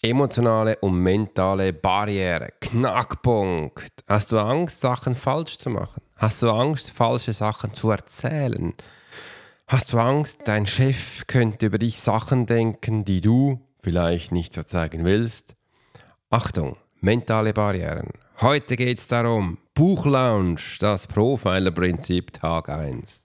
Emotionale und mentale Barriere. Knackpunkt. Hast du Angst, Sachen falsch zu machen? Hast du Angst, falsche Sachen zu erzählen? Hast du Angst, dein Chef könnte über dich Sachen denken, die du vielleicht nicht so zeigen willst? Achtung, mentale Barrieren. Heute geht es darum, Buchlounge, das Profiler-Prinzip Tag 1.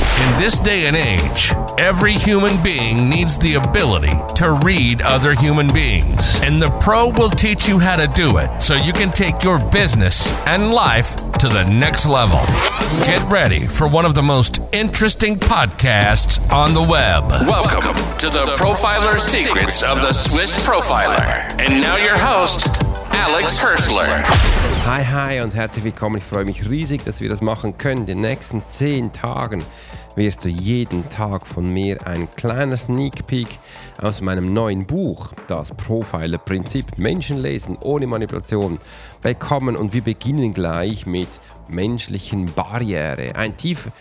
In this day and age, every human being needs the ability to read other human beings. And the pro will teach you how to do it so you can take your business and life to the next level. Get ready for one of the most interesting podcasts on the web. Welcome to the Profiler Secrets of the Swiss Profiler. And now your host, Alex Hirschler. Hi, hi und herzlich willkommen. Ich freue mich riesig, dass wir das machen können. In den nächsten zehn Tagen wirst du jeden Tag von mir ein kleiner Sneak Peek aus meinem neuen Buch, das Profiler-Prinzip Menschenlesen ohne Manipulation, bekommen. Und wir beginnen gleich mit menschlichen Barriere. Ein tief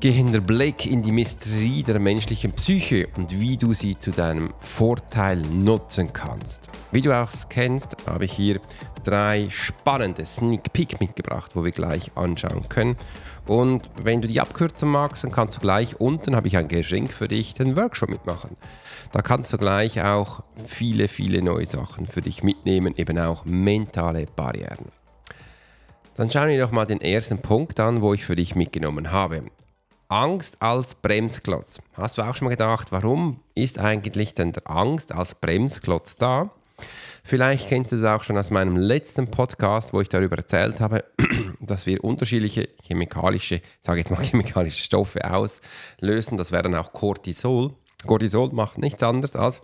gehender Blick in die Mysterie der menschlichen Psyche und wie du sie zu deinem Vorteil nutzen kannst. Wie du auch kennst, habe ich hier drei spannende Sneak Peek mitgebracht, wo wir gleich anschauen können. Und wenn du die abkürzen magst, dann kannst du gleich unten, habe ich ein Geschenk für dich, den Workshop mitmachen. Da kannst du gleich auch viele, viele neue Sachen für dich mitnehmen, eben auch mentale Barrieren. Dann schauen wir doch mal den ersten Punkt an, wo ich für dich mitgenommen habe. Angst als Bremsklotz. Hast du auch schon mal gedacht, warum ist eigentlich denn der Angst als Bremsklotz da? Vielleicht kennst du es auch schon aus meinem letzten Podcast, wo ich darüber erzählt habe, dass wir unterschiedliche chemikalische, sage jetzt mal chemikalische Stoffe auslösen. Das wäre dann auch Cortisol. Cortisol macht nichts anderes als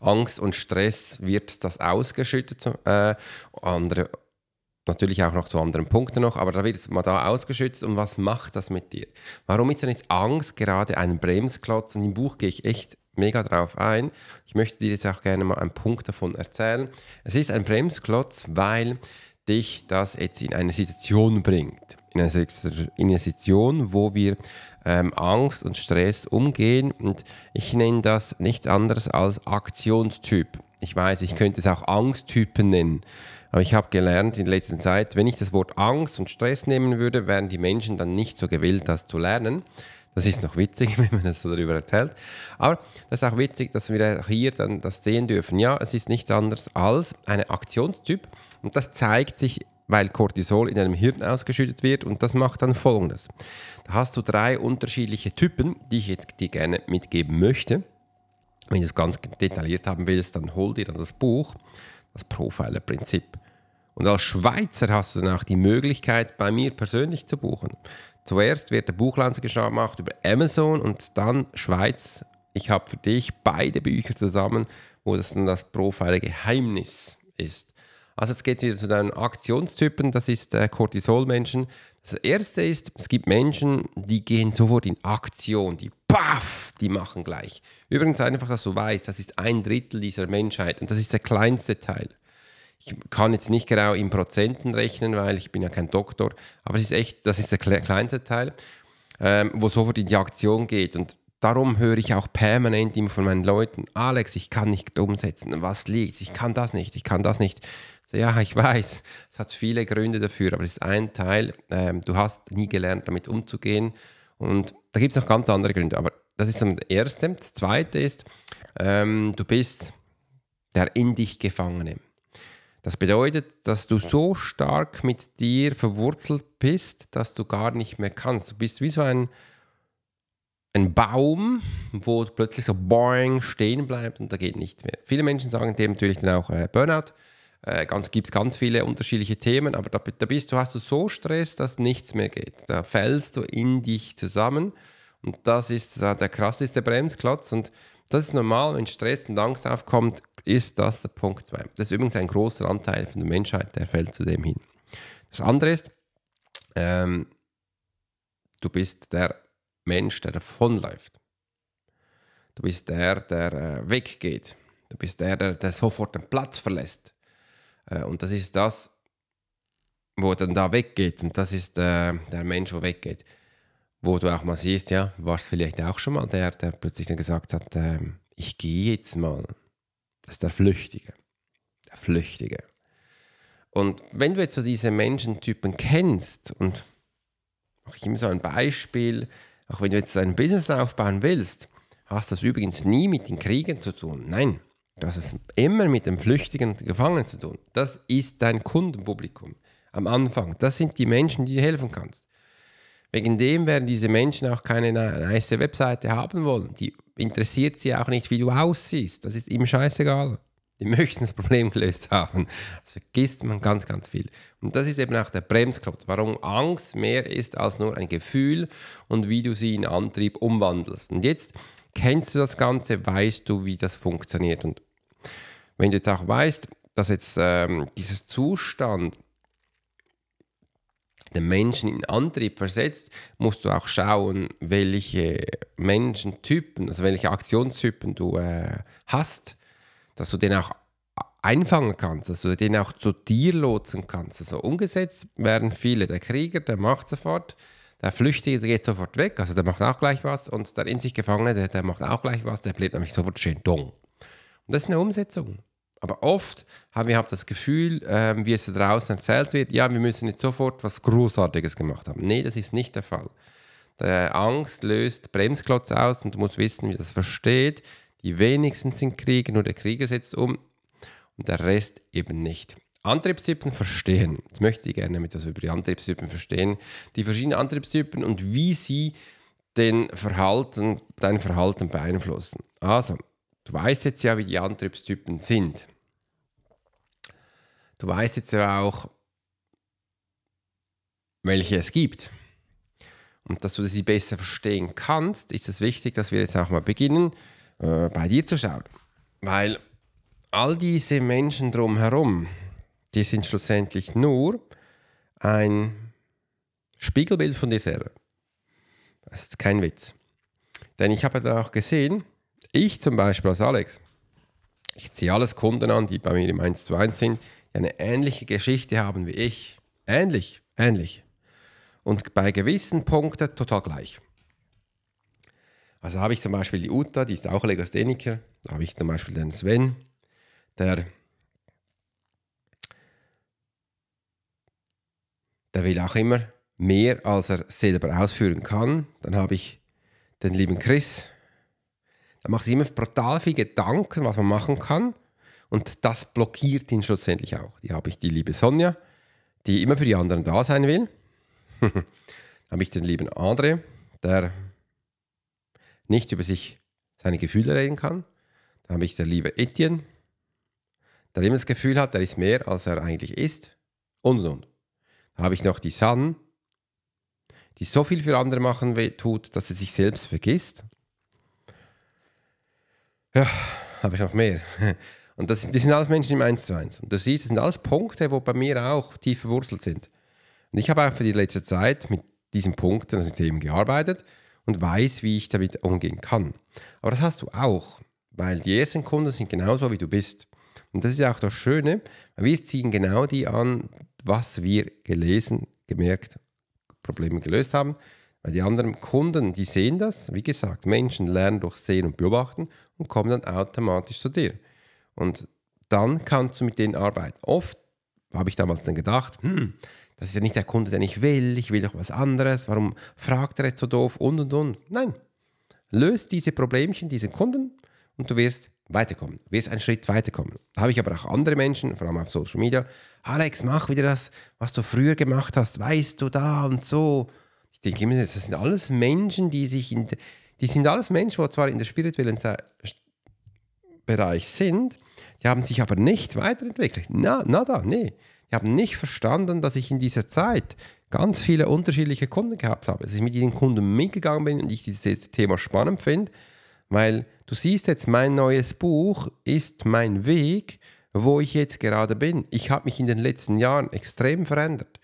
Angst und Stress wird das ausgeschüttet. Äh, andere natürlich auch noch zu anderen Punkten noch, aber da wird es mal da ausgeschützt und was macht das mit dir? Warum ist denn jetzt Angst gerade ein Bremsklotz? Und im Buch gehe ich echt mega drauf ein. Ich möchte dir jetzt auch gerne mal einen Punkt davon erzählen. Es ist ein Bremsklotz, weil dich das jetzt in eine Situation bringt. In eine, in eine Situation, wo wir ähm, Angst und Stress umgehen. Und ich nenne das nichts anderes als Aktionstyp. Ich weiß, ich könnte es auch Angsttypen nennen. Aber ich habe gelernt in letzter Zeit, wenn ich das Wort Angst und Stress nehmen würde, wären die Menschen dann nicht so gewillt, das zu lernen. Das ist noch witzig, wenn man das so darüber erzählt. Aber das ist auch witzig, dass wir hier dann das sehen dürfen. Ja, es ist nichts anderes als ein Aktionstyp. Und das zeigt sich, weil Cortisol in einem Hirn ausgeschüttet wird. Und das macht dann folgendes. Da hast du drei unterschiedliche Typen, die ich jetzt dir gerne mitgeben möchte. Wenn du es ganz detailliert haben willst, dann hol dir dann das Buch, das Profiler-Prinzip. Und als Schweizer hast du dann auch die Möglichkeit, bei mir persönlich zu buchen. Zuerst wird der Buchlaunch gemacht über Amazon und dann Schweiz. Ich habe für dich beide Bücher zusammen, wo das dann das Profiler-Geheimnis ist. Also jetzt geht es wieder zu deinen Aktionstypen, das ist äh, Cortisol-Menschen. Das erste ist, es gibt Menschen, die gehen sofort in Aktion, die paff, die machen gleich. Übrigens einfach, dass du weißt, das ist ein Drittel dieser Menschheit und das ist der kleinste Teil. Ich kann jetzt nicht genau in Prozenten rechnen, weil ich bin ja kein Doktor, aber es ist echt, das ist der kleinste Teil, ähm, wo sofort in die Aktion geht. Und darum höre ich auch permanent immer von meinen Leuten, Alex, ich kann nicht umsetzen, was liegt, ich kann das nicht, ich kann das nicht. Ja, ich weiß, es hat viele Gründe dafür, aber es ist ein Teil, ähm, du hast nie gelernt, damit umzugehen. Und da gibt es noch ganz andere Gründe, aber das ist der erste. Das zweite ist, ähm, du bist der in dich Gefangene. Das bedeutet, dass du so stark mit dir verwurzelt bist, dass du gar nicht mehr kannst. Du bist wie so ein, ein Baum, wo plötzlich so boing stehen bleibt und da geht nichts mehr. Viele Menschen sagen dem natürlich dann auch äh, Burnout. Äh, gibt es ganz viele unterschiedliche Themen, aber da, da bist du, hast du so Stress, dass nichts mehr geht. Da fällst du in dich zusammen und das ist äh, der krasseste Bremsklotz und das ist normal, wenn Stress und Angst aufkommt, ist das der Punkt 2. Das ist übrigens ein großer Anteil von der Menschheit, der fällt zu dem hin. Das andere ist, ähm, du bist der Mensch, der davonläuft. Du bist der, der äh, weggeht. Du bist der, der, der sofort den Platz verlässt. Äh, und das ist das, wo dann da weggeht. Und das ist äh, der Mensch, der weggeht. Wo du auch mal siehst, ja, war es vielleicht auch schon mal der, der plötzlich dann gesagt hat, ähm, ich gehe jetzt mal. Das ist der Flüchtige. Der Flüchtige. Und wenn du jetzt so diese Menschentypen kennst und mache ich immer so ein Beispiel, auch wenn du jetzt ein Business aufbauen willst, hast du das übrigens nie mit den Kriegern zu tun. Nein, du hast es immer mit den Flüchtigen und Gefangenen zu tun. Das ist dein Kundenpublikum am Anfang. Das sind die Menschen, die dir helfen kannst. Wegen dem werden diese Menschen auch keine nice Webseite haben wollen. Die interessiert sie auch nicht, wie du aussiehst. Das ist ihm scheißegal. Die möchten das Problem gelöst haben. Das vergisst man ganz, ganz viel. Und das ist eben auch der Bremsklotz, warum Angst mehr ist als nur ein Gefühl und wie du sie in Antrieb umwandelst. Und jetzt kennst du das Ganze, weißt du, wie das funktioniert. Und wenn du jetzt auch weißt, dass jetzt ähm, dieser Zustand den Menschen in Antrieb versetzt, musst du auch schauen, welche Menschentypen, also welche Aktionstypen du äh, hast, dass du den auch einfangen kannst, dass du den auch zu dir lotsen kannst. Also umgesetzt werden viele. Der Krieger, der macht sofort, der Flüchtige, der geht sofort weg, also der macht auch gleich was und der in sich Gefangene, der, der macht auch gleich was, der bleibt nämlich sofort schön dong. Und das ist eine Umsetzung. Aber oft haben wir das Gefühl, ähm, wie es da draußen erzählt wird, ja, wir müssen jetzt sofort was Großartiges gemacht haben. Nee, das ist nicht der Fall. Der Angst löst Bremsklotz aus und du musst wissen, wie das versteht. Die wenigsten sind Krieger, nur der Krieger setzt um und der Rest eben nicht. Antriebstypen verstehen. Jetzt möchte ich gerne etwas über die Antriebstypen verstehen. Die verschiedenen Antriebstypen und wie sie den Verhalten, dein Verhalten beeinflussen. Also, du weißt jetzt ja, wie die Antriebstypen sind. Du weißt jetzt ja auch, welche es gibt. Und dass du sie besser verstehen kannst, ist es wichtig, dass wir jetzt auch mal beginnen, äh, bei dir zu schauen. Weil all diese Menschen drumherum, die sind schlussendlich nur ein Spiegelbild von dir selber. Das ist kein Witz. Denn ich habe dann auch gesehen, ich zum Beispiel als Alex, ich ziehe alles Kunden an, die bei mir im 1 zu 1 sind, die eine ähnliche Geschichte haben wie ich. Ähnlich, ähnlich. Und bei gewissen Punkten total gleich. Also habe ich zum Beispiel die Uta, die ist auch Legastheniker. Da habe ich zum Beispiel den Sven, der, der will auch immer mehr, als er selber ausführen kann. Dann habe ich den lieben Chris. Da macht sich immer brutal viele Gedanken, was man machen kann. Und das blockiert ihn schlussendlich auch. Die habe ich die liebe Sonja, die immer für die anderen da sein will. habe ich den lieben André, der nicht über sich seine Gefühle reden kann. Dann habe ich der liebe Etienne, der immer das Gefühl hat, er ist mehr, als er eigentlich ist. Und und und. Dann habe ich noch die San, die so viel für andere machen tut, dass sie sich selbst vergisst. Ja, habe ich noch mehr. Und das, das sind alles Menschen im 1 zu 1. Und du siehst, das sind alles Punkte, wo bei mir auch tief verwurzelt sind. Und ich habe einfach die letzte Zeit mit diesen Punkten, also mit Themen gearbeitet und weiß, wie ich damit umgehen kann. Aber das hast du auch, weil die ersten Kunden sind genauso, wie du bist. Und das ist ja auch das Schöne, wir ziehen genau die an, was wir gelesen, gemerkt, Probleme gelöst haben. Weil die anderen Kunden, die sehen das, wie gesagt, Menschen lernen durch Sehen und Beobachten und kommen dann automatisch zu dir. Und dann kannst du mit denen arbeiten. Oft habe ich damals dann gedacht, hm, das ist ja nicht der Kunde, den ich will, ich will doch was anderes, warum fragt er jetzt so doof und und und. Nein, löst diese Problemchen, diese Kunden und du wirst weiterkommen, du wirst einen Schritt weiterkommen. Da habe ich aber auch andere Menschen, vor allem auf Social Media, Alex, mach wieder das, was du früher gemacht hast, weißt du da und so. Ich denke immer, das sind alles Menschen, die sich in, die sind alles Menschen, die zwar in der spirituellen Bereich sind, die haben sich aber nicht weiterentwickelt. Na, nada, nee. Die haben nicht verstanden, dass ich in dieser Zeit ganz viele unterschiedliche Kunden gehabt habe. Dass ich mit diesen Kunden mitgegangen bin und ich dieses Thema spannend finde, weil Du siehst jetzt, mein neues Buch ist mein Weg, wo ich jetzt gerade bin. Ich habe mich in den letzten Jahren extrem verändert.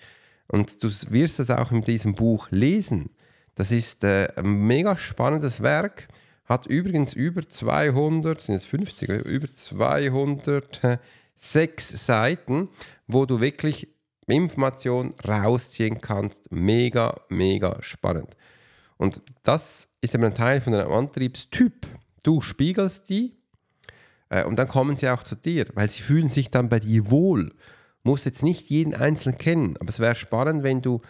Und du wirst das auch in diesem Buch lesen. Das ist äh, ein mega spannendes Werk. Hat übrigens über 200, sind es 50, über 206 Seiten, wo du wirklich Informationen rausziehen kannst. Mega, mega spannend. Und das ist eben ein Teil von einem Antriebstyp. Du spiegelst die äh, und dann kommen sie auch zu dir, weil sie fühlen sich dann bei dir wohl. Du musst jetzt nicht jeden Einzelnen kennen, aber es wäre spannend, wenn du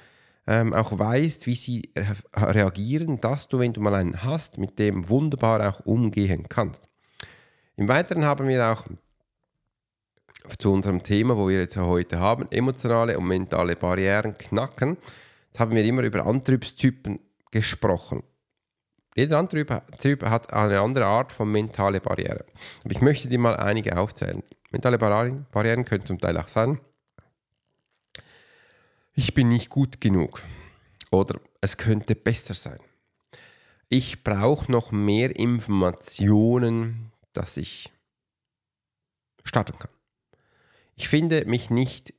ähm, auch weißt, wie sie reagieren, dass du, wenn du mal einen hast, mit dem wunderbar auch umgehen kannst. Im Weiteren haben wir auch zu unserem Thema, wo wir jetzt heute haben, emotionale und mentale Barrieren knacken. Jetzt haben wir immer über Antriebstypen gesprochen. Jeder Antrieb hat eine andere Art von mentale Barriere. Aber ich möchte dir mal einige aufzählen. Mentale Barrieren können zum Teil auch sein, ich bin nicht gut genug oder es könnte besser sein. Ich brauche noch mehr Informationen, dass ich starten kann. Ich finde mich nicht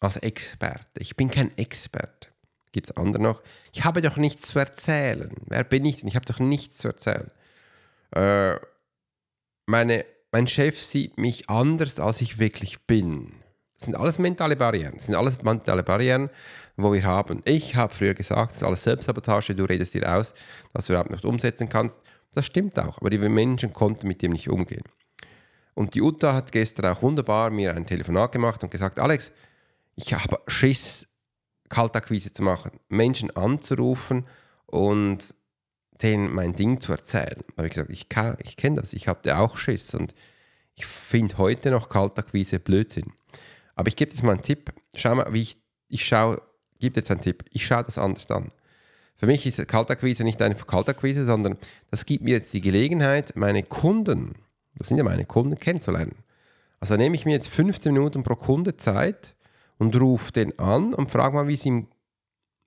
als Experte. Ich bin kein Experte. Gibt es andere noch? Ich habe doch nichts zu erzählen. Wer bin ich denn? Ich habe doch nichts zu erzählen. Äh, meine, mein Chef sieht mich anders, als ich wirklich bin. Das sind alles mentale Barrieren. Das sind alles mentale Barrieren, wo wir haben. Ich habe früher gesagt, das ist alles Selbstsabotage, du redest dir aus, dass du überhaupt nicht umsetzen kannst. Das stimmt auch, aber die Menschen konnten mit dem nicht umgehen. Und die Uta hat gestern auch wunderbar mir ein Telefonat gemacht und gesagt, Alex, ich habe Schiss, Kaltakquise zu machen, Menschen anzurufen und denen mein Ding zu erzählen. Da habe ich gesagt, ich, ich kenne das, ich hatte auch Schiss und ich finde heute noch Kaltakquise Blödsinn. Aber ich gebe jetzt mal einen Tipp. Schau mal, wie ich, ich schaue, gebe jetzt einen Tipp. Ich schaue das anders an. Für mich ist Kaltakquise nicht eine Kaltakquise, sondern das gibt mir jetzt die Gelegenheit, meine Kunden, das sind ja meine Kunden, kennenzulernen. Also nehme ich mir jetzt 15 Minuten pro Kunde Zeit und rufe den an und frage mal, wie es ihm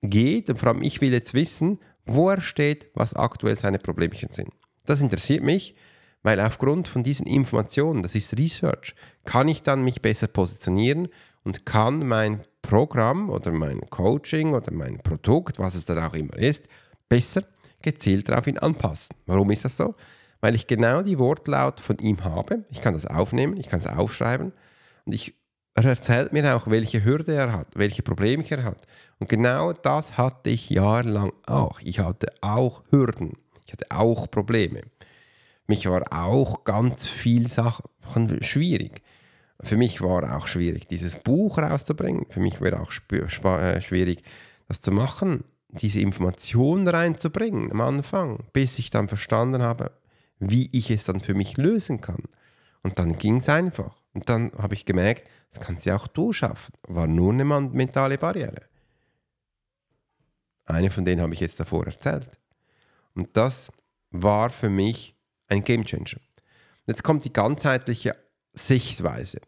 geht. Und vor allem, ich will jetzt wissen, wo er steht, was aktuell seine Problemchen sind. Das interessiert mich, weil aufgrund von diesen Informationen, das ist Research, kann ich dann mich besser positionieren und kann mein Programm oder mein Coaching oder mein Produkt, was es dann auch immer ist, besser gezielt darauf anpassen. Warum ist das so? Weil ich genau die Wortlaut von ihm habe. Ich kann das aufnehmen, ich kann es aufschreiben und ich er erzählt mir auch, welche Hürde er hat, welche Probleme er hat. Und genau das hatte ich jahrelang auch. Ich hatte auch Hürden. Ich hatte auch Probleme. Mich war auch ganz viel Sachen schwierig. Für mich war auch schwierig, dieses Buch rauszubringen. Für mich war auch äh, schwierig, das zu machen, diese Informationen reinzubringen am Anfang, bis ich dann verstanden habe, wie ich es dann für mich lösen kann. Und dann ging es einfach. Und dann habe ich gemerkt, das kannst ja auch du schaffen. War nur eine mentale Barriere. Eine von denen habe ich jetzt davor erzählt. Und das war für mich ein Gamechanger. Jetzt kommt die ganzheitliche Sichtweise.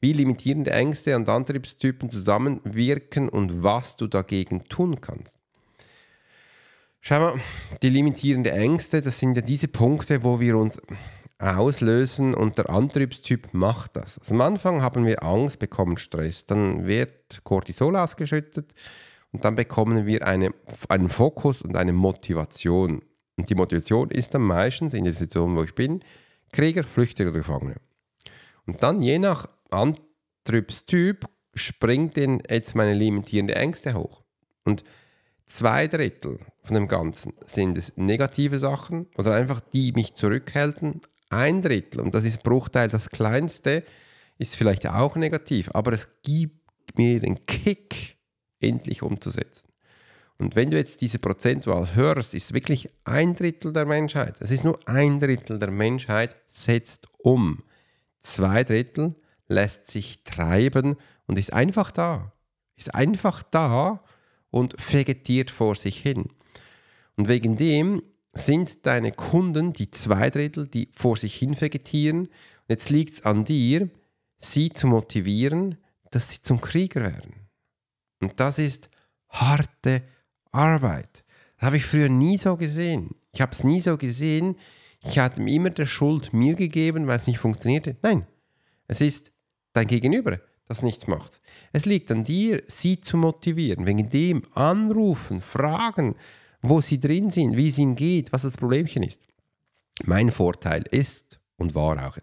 Wie limitierende Ängste und Antriebstypen zusammenwirken und was du dagegen tun kannst. Schau mal, die limitierenden Ängste, das sind ja diese Punkte, wo wir uns auslösen und der Antriebstyp macht das. Also am Anfang haben wir Angst, bekommen Stress, dann wird Cortisol ausgeschüttet und dann bekommen wir eine, einen Fokus und eine Motivation. Und die Motivation ist dann meistens in der Situation, wo ich bin, Krieger, Flüchtiger, Gefangener. Und dann je nach Antriebstyp springt denn jetzt meine limitierende Ängste hoch. Und zwei Drittel von dem Ganzen sind es negative Sachen oder einfach die mich zurückhalten, ein Drittel, und das ist Bruchteil das kleinste, ist vielleicht auch negativ, aber es gibt mir den Kick, endlich umzusetzen. Und wenn du jetzt diese Prozentwahl hörst, ist wirklich ein Drittel der Menschheit, es ist nur ein Drittel der Menschheit, setzt um. Zwei Drittel lässt sich treiben und ist einfach da. Ist einfach da und vegetiert vor sich hin. Und wegen dem sind deine Kunden die zwei Drittel, die vor sich hin vegetieren. Und jetzt liegt es an dir, sie zu motivieren, dass sie zum Krieger werden. Und das ist harte Arbeit. Das habe ich früher nie so gesehen. Ich habe es nie so gesehen. Ich hatte immer der Schuld mir gegeben, weil es nicht funktionierte. Nein, es ist dein Gegenüber, das nichts macht. Es liegt an dir, sie zu motivieren, wegen dem anrufen, fragen, wo sie drin sind, wie es ihnen geht, was das Problemchen ist. Mein Vorteil ist und war auch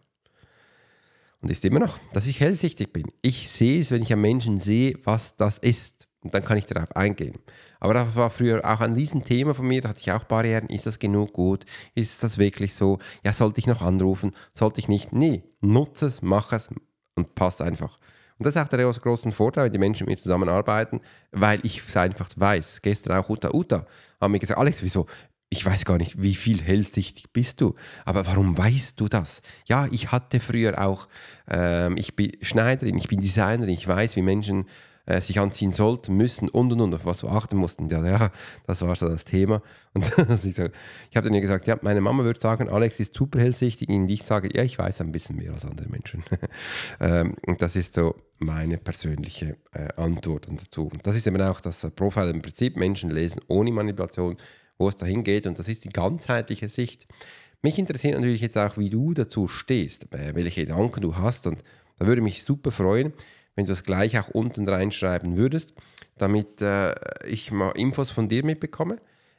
und ist immer noch, dass ich hellsichtig bin. Ich sehe es, wenn ich einen Menschen sehe, was das ist. Und dann kann ich darauf eingehen. Aber das war früher auch ein Riesenthema von mir. Da hatte ich auch Barrieren. Ist das genug gut? Ist das wirklich so? Ja, sollte ich noch anrufen? Sollte ich nicht? Nee, nutze es, mach es und pass einfach. Und das ist auch der große Vorteil, wenn die Menschen mit mir zusammenarbeiten, weil ich es einfach weiß. Gestern auch Uta Uta haben mir gesagt, Alex, wieso? Ich weiß gar nicht, wie viel hellsichtig bist du. Aber warum weißt du das? Ja, ich hatte früher auch, ähm, ich bin Schneiderin, ich bin Designerin, ich weiß, wie Menschen äh, sich anziehen sollten, müssen und und und, auf was wir achten mussten. Ja, ja das war so das Thema. Und ich, habe dann ihr gesagt, ja, meine Mama würde sagen, Alex ist super hellsichtig. Und ich sage, ja, ich weiß ein bisschen mehr als andere Menschen. ähm, und das ist so meine persönliche äh, Antwort dazu. Und das ist eben auch das Profil im Prinzip, Menschen lesen ohne Manipulation wo es dahin geht. Und das ist die ganzheitliche Sicht. Mich interessiert natürlich jetzt auch, wie du dazu stehst, äh, welche Gedanken du hast. Und da würde mich super freuen, wenn du das gleich auch unten reinschreiben würdest, damit äh, ich mal Infos von dir mitbekomme.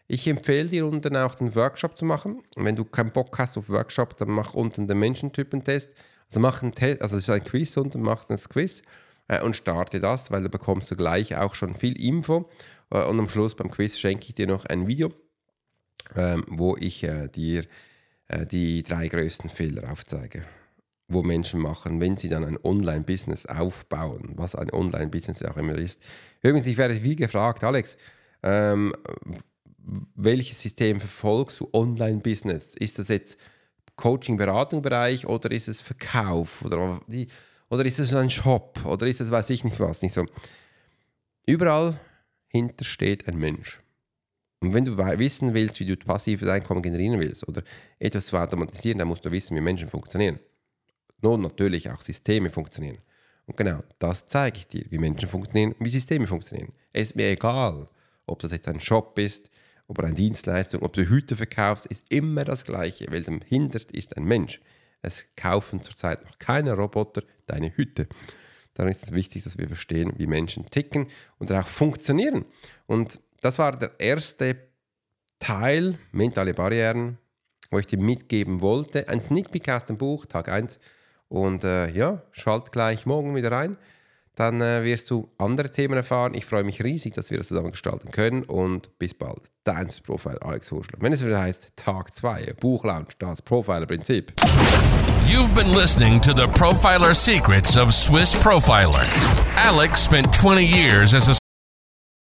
Ich empfehle dir unten auch den Workshop zu machen. Wenn du keinen Bock hast auf Workshop, dann mach unten den Menschentypentest. Also mach einen Test, also es ist ein Quiz unten, mach das Quiz äh, und starte das, weil da bekommst du gleich auch schon viel Info. Äh, und am Schluss beim Quiz schenke ich dir noch ein Video ähm, wo ich äh, dir äh, die drei größten Fehler aufzeige, wo Menschen machen, wenn sie dann ein Online-Business aufbauen, was ein Online-Business auch immer ist. Übrigens, ich werde viel gefragt, Alex, ähm, welches System verfolgst du Online-Business? Ist das jetzt Coaching-Beratung-Bereich oder ist es Verkauf oder, oder ist es ein Shop oder ist es weiß ich nicht was? Nicht so. Überall hinter steht ein Mensch. Und wenn du wissen willst, wie du passives Einkommen generieren willst oder etwas zu automatisieren, dann musst du wissen, wie Menschen funktionieren. Nun natürlich auch Systeme funktionieren. Und genau das zeige ich dir, wie Menschen funktionieren und wie Systeme funktionieren. Es ist mir egal, ob das jetzt ein Shop ist, ob eine Dienstleistung, ob du Hüte verkaufst, ist immer das Gleiche, weil am hinterst ist ein Mensch. Es kaufen zurzeit noch keine Roboter deine Hüte. Darum ist es wichtig, dass wir verstehen, wie Menschen ticken und auch funktionieren. Und das war der erste Teil, mentale Barrieren, wo ich dir mitgeben wollte. Ein Sneak Peek aus dem Buch, Tag 1. Und äh, ja, schalt gleich morgen wieder rein. Dann äh, wirst du andere Themen erfahren. Ich freue mich riesig, dass wir das zusammen gestalten können. Und bis bald. Dein Profil Alex Horschler. Wenn es wieder heißt Tag 2, Buchlaunch, das Profiler-Prinzip. You've been listening to the Profiler Secrets of Swiss Profiler. Alex spent 20 years as a